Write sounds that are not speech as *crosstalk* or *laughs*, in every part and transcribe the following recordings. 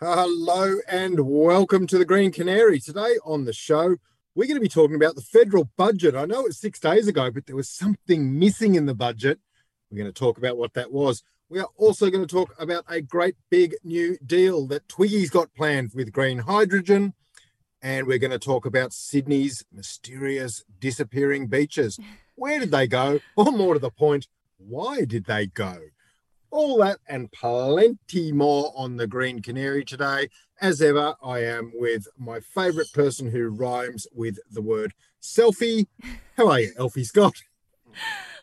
Hello and welcome to the Green Canary. Today on the show, we're going to be talking about the federal budget. I know it's six days ago, but there was something missing in the budget. We're going to talk about what that was. We are also going to talk about a great big new deal that Twiggy's got planned with green hydrogen. And we're going to talk about Sydney's mysterious disappearing beaches. *laughs* Where did they go? Or more to the point, why did they go? All that and plenty more on the Green Canary today. As ever, I am with my favourite person who rhymes with the word selfie. How are you, Elfy Scott?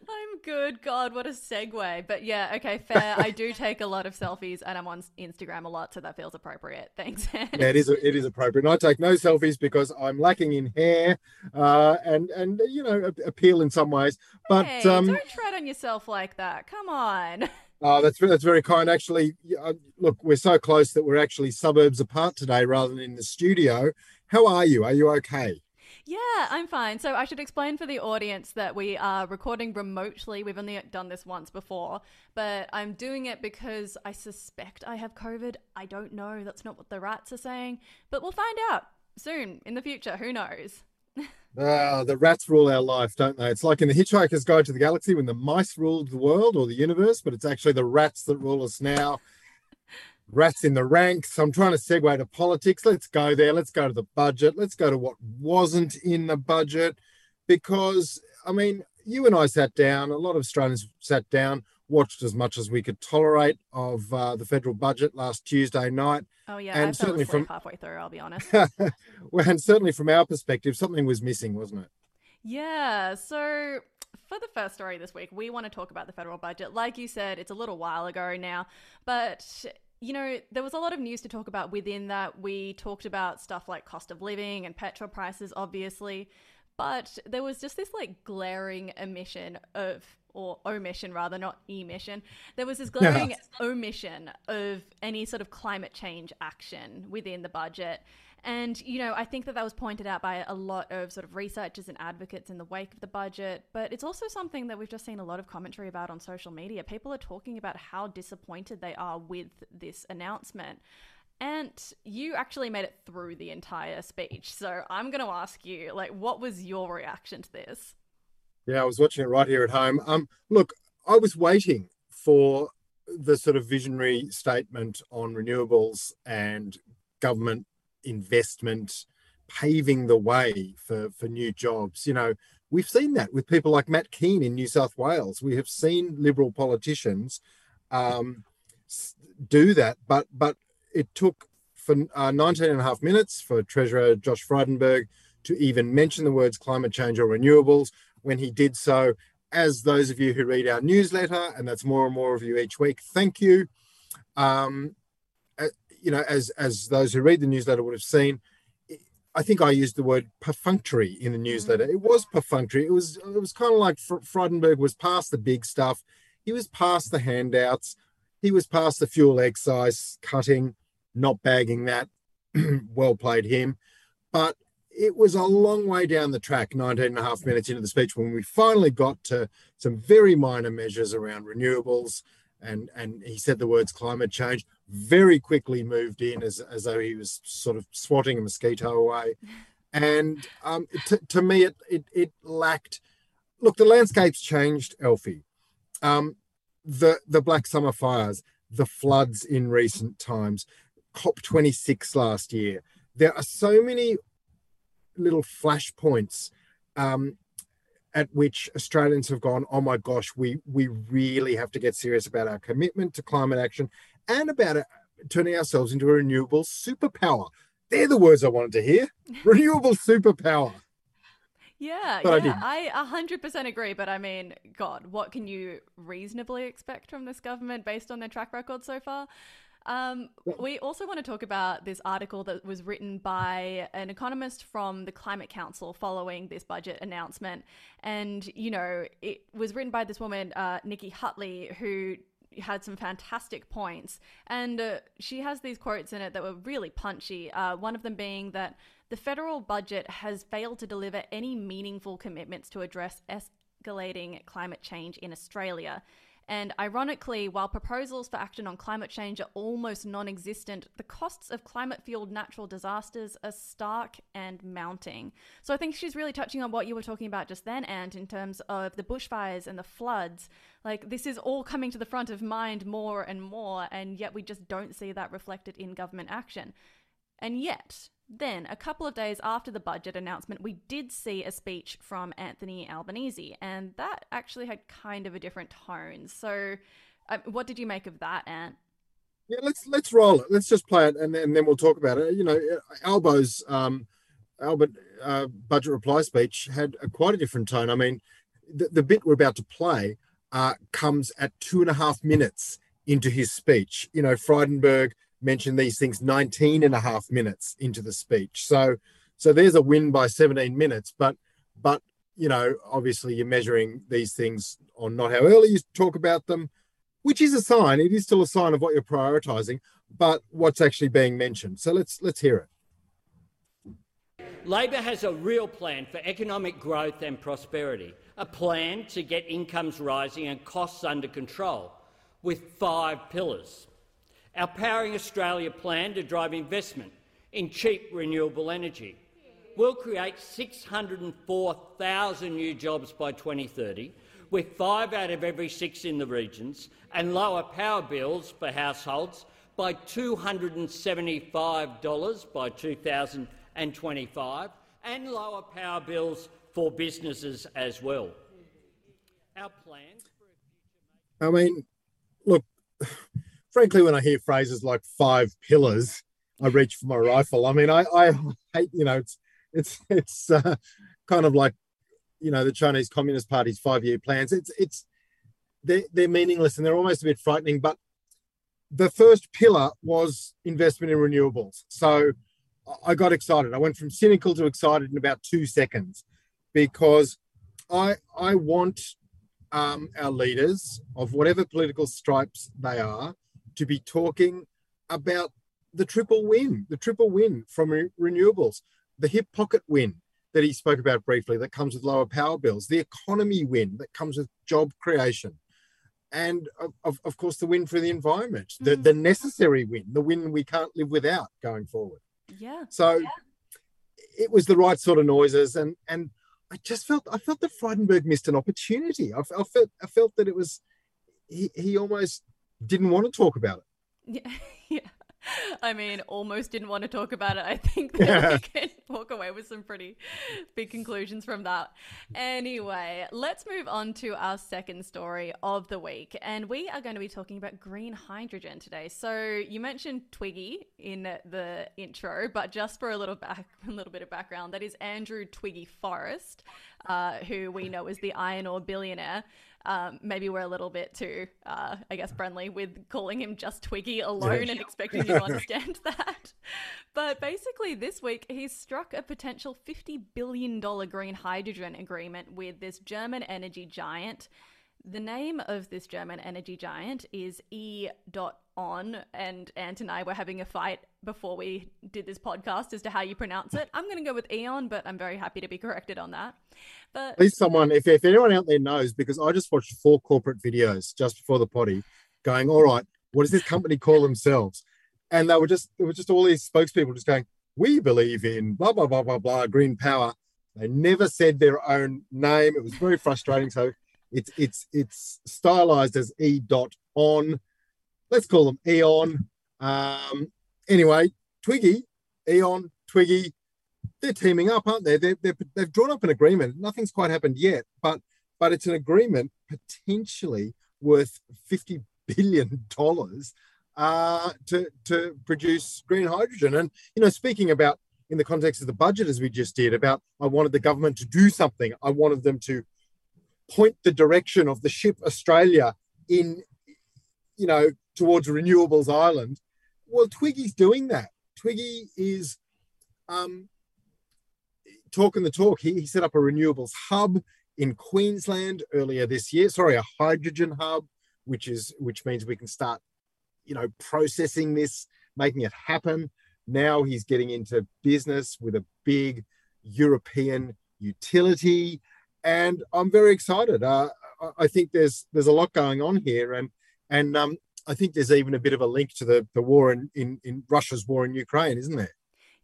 I'm good. God, what a segue. But yeah, okay, fair. I do *laughs* take a lot of selfies and I'm on Instagram a lot, so that feels appropriate. Thanks. yeah, it is. It is appropriate. And I take no selfies because I'm lacking in hair uh, and and you know appeal in some ways. But hey, um, don't tread on yourself like that. Come on. *laughs* Oh, that's that's very kind. Actually, uh, look, we're so close that we're actually suburbs apart today, rather than in the studio. How are you? Are you okay? Yeah, I'm fine. So I should explain for the audience that we are recording remotely. We've only done this once before, but I'm doing it because I suspect I have COVID. I don't know. That's not what the rats are saying, but we'll find out soon in the future. Who knows? Uh, the rats rule our life, don't they? It's like in the Hitchhiker's Guide to the Galaxy when the mice ruled the world or the universe, but it's actually the rats that rule us now. Rats in the ranks. I'm trying to segue to politics. Let's go there. Let's go to the budget. Let's go to what wasn't in the budget. Because, I mean, you and I sat down, a lot of Australians sat down, watched as much as we could tolerate of uh, the federal budget last Tuesday night. Oh yeah, and I certainly from halfway through. I'll be honest. *laughs* well, and certainly from our perspective, something was missing, wasn't it? Yeah. So for the first story this week, we want to talk about the federal budget. Like you said, it's a little while ago now, but you know, there was a lot of news to talk about within that. We talked about stuff like cost of living and petrol prices, obviously, but there was just this like glaring omission of or omission rather, not emission. There was this glaring yeah. omission of any sort of climate change action within the budget. And, you know, I think that that was pointed out by a lot of sort of researchers and advocates in the wake of the budget. But it's also something that we've just seen a lot of commentary about on social media. People are talking about how disappointed they are with this announcement. And you actually made it through the entire speech. So I'm going to ask you, like, what was your reaction to this? Yeah, I was watching it right here at home. Um, look, I was waiting for the sort of visionary statement on renewables and government investment paving the way for, for new jobs. You know, we've seen that with people like Matt Kean in New South Wales. We have seen Liberal politicians um, do that, but but it took for uh, 19 and a half minutes for Treasurer Josh Frydenberg to even mention the words climate change or renewables when he did so. As those of you who read our newsletter, and that's more and more of you each week, thank you. Um, uh, you know, as as those who read the newsletter would have seen, I think I used the word perfunctory in the newsletter. It was perfunctory. It was it was kind of like Frydenberg was past the big stuff. He was past the handouts. He was past the fuel excise cutting, not bagging that. *clears throat* well played him. But it was a long way down the track, 19 and a half minutes into the speech, when we finally got to some very minor measures around renewables. And, and he said the words climate change, very quickly moved in as, as though he was sort of swatting a mosquito away. And um, to, to me, it, it, it lacked. Look, the landscape's changed, Elfy. Um, the, the Black Summer fires, the floods in recent times, COP26 last year. There are so many little flashpoints um, at which Australians have gone, oh my gosh, we we really have to get serious about our commitment to climate action and about it, turning ourselves into a renewable superpower. They're the words I wanted to hear. *laughs* renewable superpower. Yeah, but yeah, I, I 100% agree. But I mean, God, what can you reasonably expect from this government based on their track record so far? Um, we also want to talk about this article that was written by an economist from the Climate Council following this budget announcement. And, you know, it was written by this woman, uh, Nicki Hutley, who had some fantastic points. And uh, she has these quotes in it that were really punchy. Uh, one of them being that the federal budget has failed to deliver any meaningful commitments to address escalating climate change in Australia. And ironically, while proposals for action on climate change are almost non existent, the costs of climate fueled natural disasters are stark and mounting. So I think she's really touching on what you were talking about just then, Ant, in terms of the bushfires and the floods. Like, this is all coming to the front of mind more and more, and yet we just don't see that reflected in government action. And yet, then, a couple of days after the budget announcement, we did see a speech from Anthony Albanese, and that actually had kind of a different tone. So, uh, what did you make of that, Ant? Yeah, let's let's roll it. Let's just play it, and, and then we'll talk about it. You know, Albo's um, Albert uh, budget reply speech had a, quite a different tone. I mean, the, the bit we're about to play uh, comes at two and a half minutes into his speech. You know, Frydenberg mentioned these things 19 and a half minutes into the speech. So so there's a win by 17 minutes, but but you know, obviously you're measuring these things on not how early you talk about them, which is a sign. It is still a sign of what you're prioritizing, but what's actually being mentioned. So let's let's hear it. Labor has a real plan for economic growth and prosperity, a plan to get incomes rising and costs under control, with five pillars. Our Powering Australia plan to drive investment in cheap renewable energy will create 604,000 new jobs by 2030, with five out of every six in the regions, and lower power bills for households by $275 by 2025, and lower power bills for businesses as well. Our plans. I mean, look frankly, when I hear phrases like five pillars, I reach for my rifle. I mean, I, I hate, you know, it's it's it's uh, kind of like, you know, the Chinese Communist Party's five-year plans. It's it's they're, they're meaningless and they're almost a bit frightening. But the first pillar was investment in renewables. So I got excited. I went from cynical to excited in about two seconds because I I want um, our leaders of whatever political stripes they are to be talking about the triple win, the triple win from re- renewables, the hip pocket win that he spoke about briefly that comes with lower power bills, the economy win that comes with job creation, and of, of course the win for the environment, mm. the, the necessary win, the win we can't live without going forward. Yeah. So yeah. it was the right sort of noises, and and I just felt I felt that Frydenberg missed an opportunity. I, I felt I felt that it was he, he almost didn't want to talk about it. Yeah, *laughs* yeah. I mean, almost didn't want to talk about it. I think *laughs* that yeah. we can walk away with some pretty big conclusions from that. Anyway, let's move on to our second story of the week. And we are going to be talking about green hydrogen today. So you mentioned Twiggy in the intro, but just for a little back, *laughs* a little bit of background, that is Andrew Twiggy Forrest, uh, who we know is the iron ore billionaire. Um, maybe we're a little bit too, uh, I guess, friendly with calling him just Twiggy alone yeah. and *laughs* expecting you to understand that. But basically, this week he's struck a potential $50 billion green hydrogen agreement with this German energy giant. The name of this German energy giant is E. On, and Ant and I were having a fight before we did this podcast as to how you pronounce it. I'm going to go with Eon, but I'm very happy to be corrected on that. But at least someone, if, if anyone out there knows, because I just watched four corporate videos just before the potty, going, all right, what does this company call themselves? And they were just, it was just all these spokespeople just going, we believe in blah blah blah blah blah green power. They never said their own name. It was very frustrating. So it's it's it's stylized as E dot on. Let's call them Eon. Um, anyway, Twiggy, Eon, Twiggy, they're teaming up, aren't they? They're, they're, they've drawn up an agreement. Nothing's quite happened yet, but but it's an agreement potentially worth fifty billion dollars uh, to to produce green hydrogen. And you know, speaking about in the context of the budget, as we just did, about I wanted the government to do something. I wanted them to point the direction of the ship Australia in, you know, towards renewables island. Well, Twiggy's doing that. Twiggy is um, talking the talk. He, he set up a renewables hub in Queensland earlier this year. Sorry, a hydrogen hub, which is which means we can start, you know, processing this, making it happen. Now he's getting into business with a big European utility, and I'm very excited. Uh, I think there's there's a lot going on here, and and um, I think there's even a bit of a link to the the war in in, in Russia's war in Ukraine, isn't there?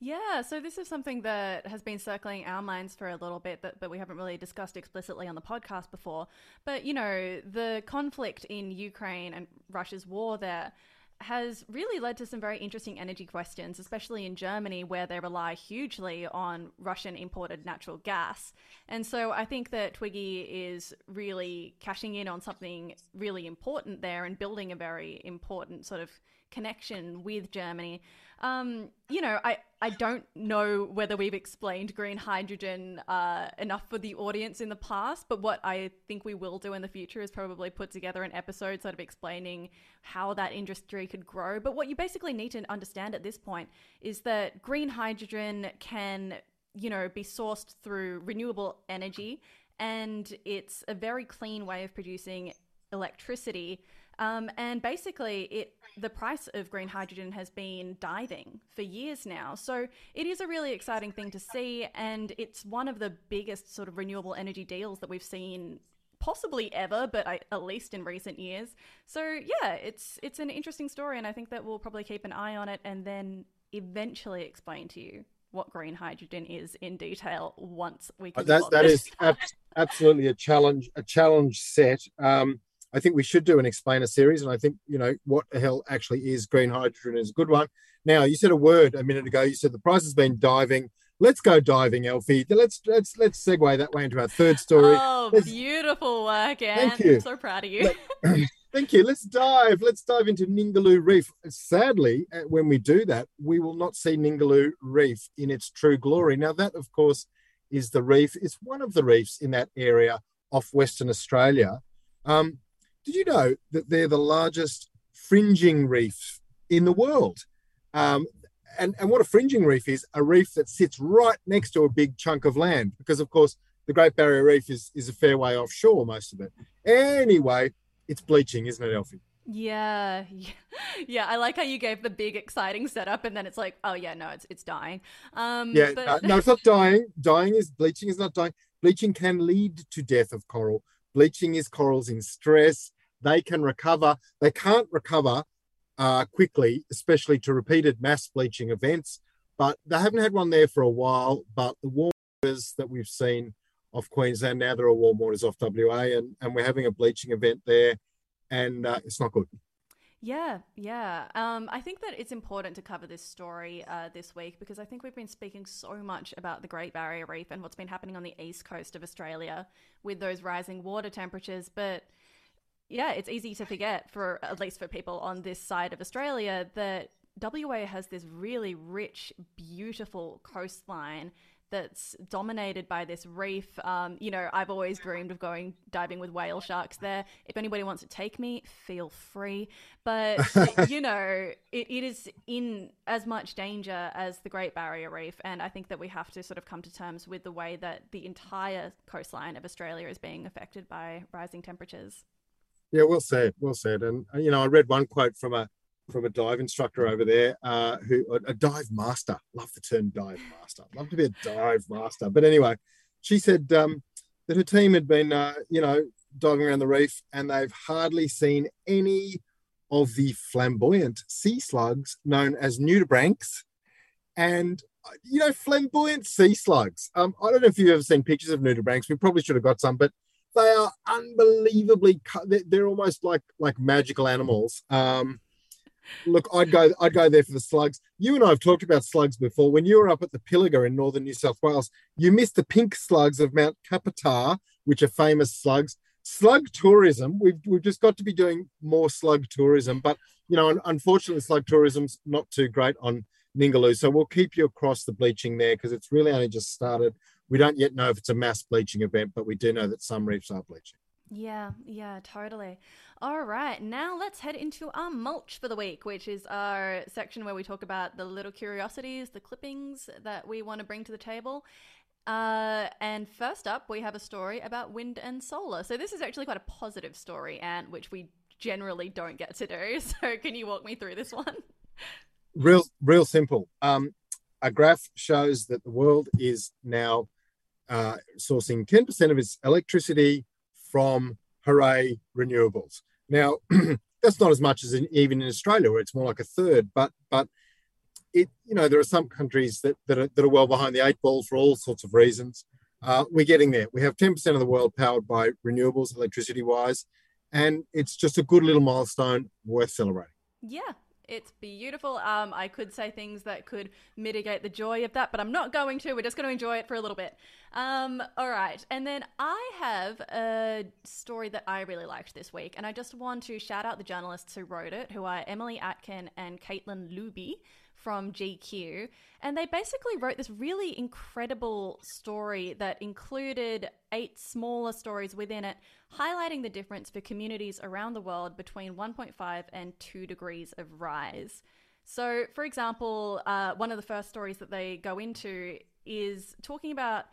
Yeah, so this is something that has been circling our minds for a little bit, but, but we haven't really discussed explicitly on the podcast before. But, you know, the conflict in Ukraine and Russia's war there has really led to some very interesting energy questions, especially in Germany, where they rely hugely on Russian imported natural gas. And so I think that Twiggy is really cashing in on something really important there and building a very important sort of connection with Germany. Um, you know, I, I don't know whether we've explained green hydrogen uh, enough for the audience in the past, but what I think we will do in the future is probably put together an episode sort of explaining how that industry could grow. But what you basically need to understand at this point is that green hydrogen can, you know, be sourced through renewable energy, and it's a very clean way of producing electricity. Um, and basically, it the price of green hydrogen has been diving for years now. So it is a really exciting thing to see, and it's one of the biggest sort of renewable energy deals that we've seen possibly ever, but I, at least in recent years. So yeah, it's it's an interesting story, and I think that we'll probably keep an eye on it, and then eventually explain to you what green hydrogen is in detail once we can. That that is ab- absolutely a challenge a challenge set. Um, I think we should do an explainer series, and I think you know what the hell actually is green hydrogen is a good one. Now you said a word a minute ago. You said the price has been diving. Let's go diving, Elfy. Let's let's let's segue that way into our third story. Oh, let's, beautiful work, Ant. Thank you. I'm so proud of you. *clears throat* Thank you. Let's dive. Let's dive into Ningaloo Reef. Sadly, uh, when we do that, we will not see Ningaloo Reef in its true glory. Now, that, of course, is the reef. It's one of the reefs in that area off Western Australia. Um, did you know that they're the largest fringing reef in the world? Um, and, and what a fringing reef is a reef that sits right next to a big chunk of land, because of course the Great Barrier Reef is, is a fair way offshore, most of it. Anyway, it's bleaching, isn't it, Elfy? Yeah, *laughs* yeah, I like how you gave the big exciting setup, and then it's like, oh yeah, no, it's it's dying. Um, yeah, but... uh, no, it's not dying. Dying is bleaching is not dying. Bleaching can lead to death of coral, Bleaching is corals in stress. They can recover. They can't recover uh, quickly, especially to repeated mass bleaching events. But they haven't had one there for a while. But the warm waters that we've seen off Queensland, now there are warm waters off WA, and, and we're having a bleaching event there, and uh, it's not good. Yeah, yeah. Um, I think that it's important to cover this story uh, this week because I think we've been speaking so much about the Great Barrier Reef and what's been happening on the east coast of Australia with those rising water temperatures. But yeah, it's easy to forget, for at least for people on this side of Australia, that WA has this really rich, beautiful coastline that's dominated by this reef. Um, you know, I've always dreamed of going diving with whale sharks there. If anybody wants to take me, feel free. But, *laughs* you know, it, it is in as much danger as the Great Barrier Reef. And I think that we have to sort of come to terms with the way that the entire coastline of Australia is being affected by rising temperatures. Yeah, we'll said, well said. And, uh, you know, I read one quote from a from a dive instructor over there uh, who a, dive master. Love the term dive master. Love to be a dive master. But anyway, she said um, that her team had been, uh, you know, diving around the reef and they've hardly seen any of the flamboyant sea slugs known as nudibranchs. And you know, flamboyant sea slugs. Um, I don't know if you've ever seen pictures of nudibranchs. We probably should have got some, but they are unbelievably. They're, they're almost like like magical animals. Um, Look, I'd go. I'd go there for the slugs. You and I have talked about slugs before. When you were up at the Pilliga in northern New South Wales, you missed the pink slugs of Mount Kaputar, which are famous slugs. Slug tourism. We've we've just got to be doing more slug tourism, but you know, unfortunately, slug tourism's not too great on Ningaloo. So we'll keep you across the bleaching there because it's really only just started. We don't yet know if it's a mass bleaching event, but we do know that some reefs are bleaching. Yeah, yeah, totally. All right, now let's head into our mulch for the week, which is our section where we talk about the little curiosities, the clippings that we want to bring to the table. Uh, and first up, we have a story about wind and solar. So this is actually quite a positive story, and which we generally don't get to do. *laughs* So can you walk me through this one? Real, real simple. Um, a graph shows that the world is now uh, sourcing 10% of its electricity from hooray, renewables. Now, *clears throat* that's not as much as in, even in Australia, where it's more like a third. But but it you know there are some countries that that are, that are well behind the eight ball for all sorts of reasons. Uh, we're getting there. We have 10% of the world powered by renewables, electricity wise, and it's just a good little milestone worth celebrating. Yeah, it's beautiful. Um, I could say things that could mitigate the joy of that, but I'm not going to. We're just going to enjoy it for a little bit. Um, all right. And then I have a story that I really liked this week, and I just want to shout out the journalists who wrote it, who are Emily Atkin and Caitlin Luby from GQ. And they basically wrote this really incredible story that included eight smaller stories within it, highlighting the difference for communities around the world between 1.5 and 2 degrees of rise. So, for example, uh, one of the first stories that they go into is talking about,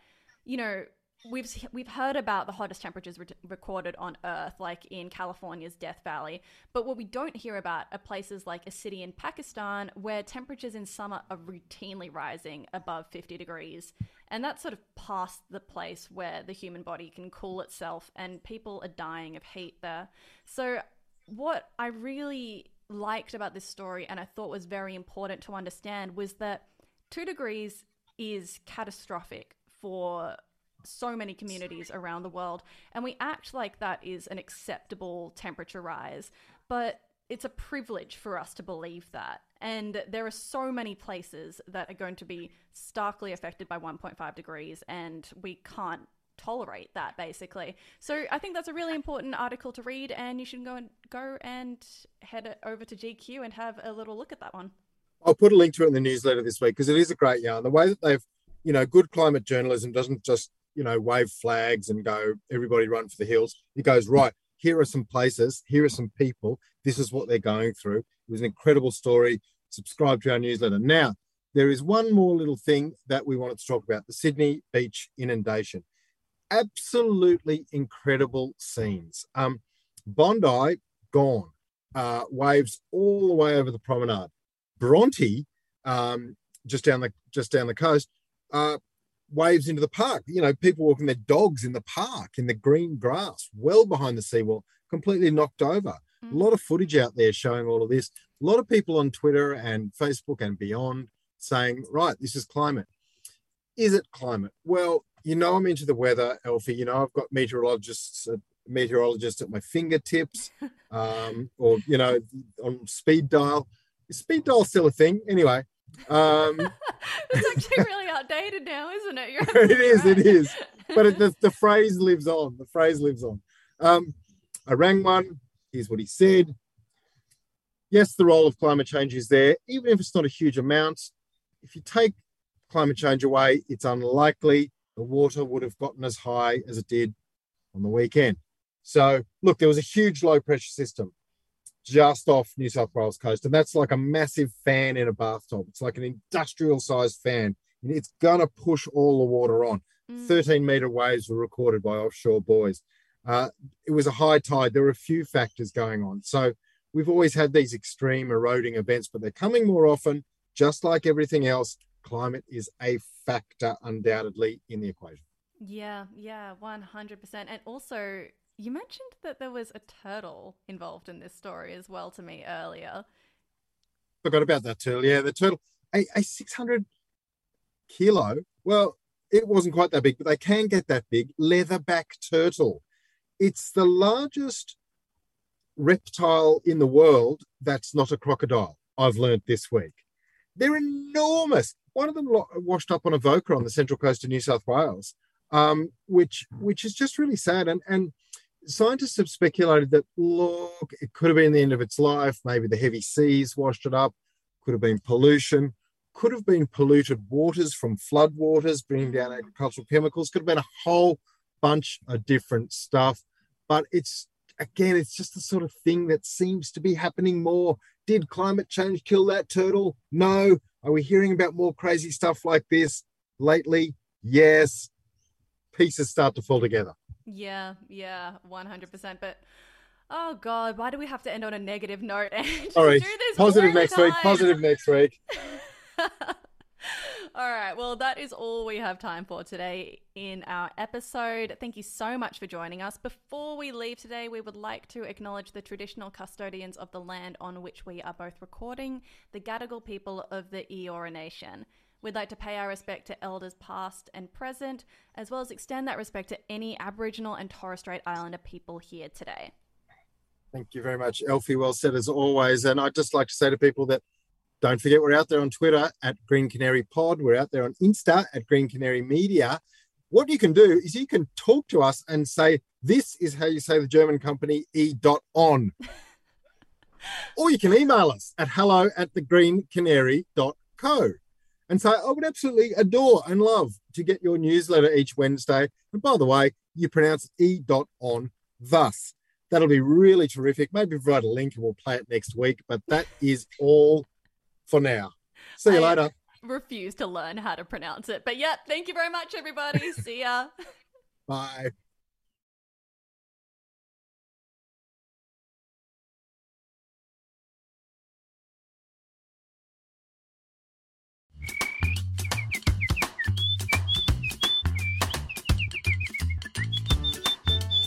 you know, we've we've heard about the hottest temperatures re- recorded on Earth, like in California's Death Valley. But what we don't hear about are places like a city in Pakistan where temperatures in summer are routinely rising above 50 degrees, and that's sort of past the place where the human body can cool itself, and people are dying of heat there. So, what I really liked about this story, and I thought was very important to understand, was that two degrees is catastrophic for so many communities around the world, and we act like that is an acceptable temperature rise. But it's a privilege for us to believe that. And there are so many places that are going to be starkly affected by 1.5 degrees, and we can't tolerate that basically. So I think that's a really important article to read, and you should go and go and head over to GQ and have a little look at that one. I'll put a link to it in the newsletter this week because it is a great yarn. The way that they've, you know, good climate journalism doesn't just you know, wave flags and go, everybody run for the hills. He goes, right, here are some places, here are some people, this is what they're going through. It was an incredible story. Subscribe to our newsletter. Now, there is one more little thing that we wanted to talk about the Sydney beach inundation. Absolutely incredible scenes. Um, Bondi, gone. Uh, waves all the way over the promenade. Bronte, um, just down the just down the coast, uh, waves into the park. You know, people walking their dogs in the park in the green grass, well behind the seawall, completely knocked over. Mm. A lot of footage out there showing all of this. A lot of people on Twitter and Facebook and beyond saying, right, this is climate. Is it climate? Well, you know, I'm into the weather, Elfy. You know, I've got meteorologists, uh, meteorologists at my fingertips, *laughs* um, or you know, on speed dial. Is speed dial still a thing? Anyway, um, *laughs* it's actually really outdated now, isn't it? *laughs* it is, right. it is. But it, the, *laughs* the phrase lives on. The phrase lives on. Um, I rang one. Here's what he said. Yes, the role of climate change is there, even if it's not a huge amount. If you take climate change away, it's unlikely the water would have gotten as high as it did on the weekend. So, look, there was a huge low pressure system just off New South Wales coast, and that's like a massive fan in a bathtub. It's like an industrial sized fan. And It's gonna push all the water on. Mm. 13 meter waves were recorded by offshore buoys. Uh, it was a high tide. There were a few factors going on. So we've always had these extreme eroding events, but they're coming more often. Just like everything else, climate is a factor undoubtedly in the equation. Yeah, yeah, 100%. And also, you mentioned that there was a turtle involved in this story as well to me earlier. Forgot about that turtle. Yeah, the turtle, a, a 600 kilo. Well, it wasn't quite that big, but they can get that big. Leatherback turtle. It's the largest reptile in the world that's not a crocodile, I've learned this week. They're enormous. One of them washed up on Avoca on the central coast of New South Wales, um, which which is just really sad. And and scientists have speculated that look, it could have been the end of its life. Maybe the heavy seas washed it up. Could have been pollution. Could have been polluted waters from flood waters, bringing down agricultural chemicals. Could have been a whole bunch of different stuff. But it's again, it's just the sort of thing that seems to be happening more. Did climate change kill that turtle? No. Are we hearing about more crazy stuff like this lately? Yes. Pieces start to fall together. Yeah, yeah, 100%. But oh God, why do we have to end on a negative note? And all right, positive next week, positive next week. *laughs* All right. Well, that is all we have time for today in our episode. Thank you so much for joining us. Before we leave today, we would like to acknowledge the traditional custodians of the land on which we are both recording, the Gadigal people of the Eora Nation. We'd like to pay our respect to elders past and present, as well as extend that respect to any Aboriginal and Torres Strait Islander people here today. Thank you very much, Elfy. Well said as always. And I'd just like to say to people that don't forget we're out there on Twitter at Green Canary Pod. We're out there on Insta at Green Canary Media. What you can do is you can talk to us and say, this is how you say the German company E dot on. *laughs* or you can email us at hello at thegreencanary.co and say, I would absolutely adore and love to get your newsletter each Wednesday. And by the way, you pronounce E dot on thus. That'll be really terrific. Maybe provide a link and we'll play it next week. But that is all for now. See you I later. Refuse to learn how to pronounce it. But yeah, thank you very much, everybody. See ya. *laughs* Bye.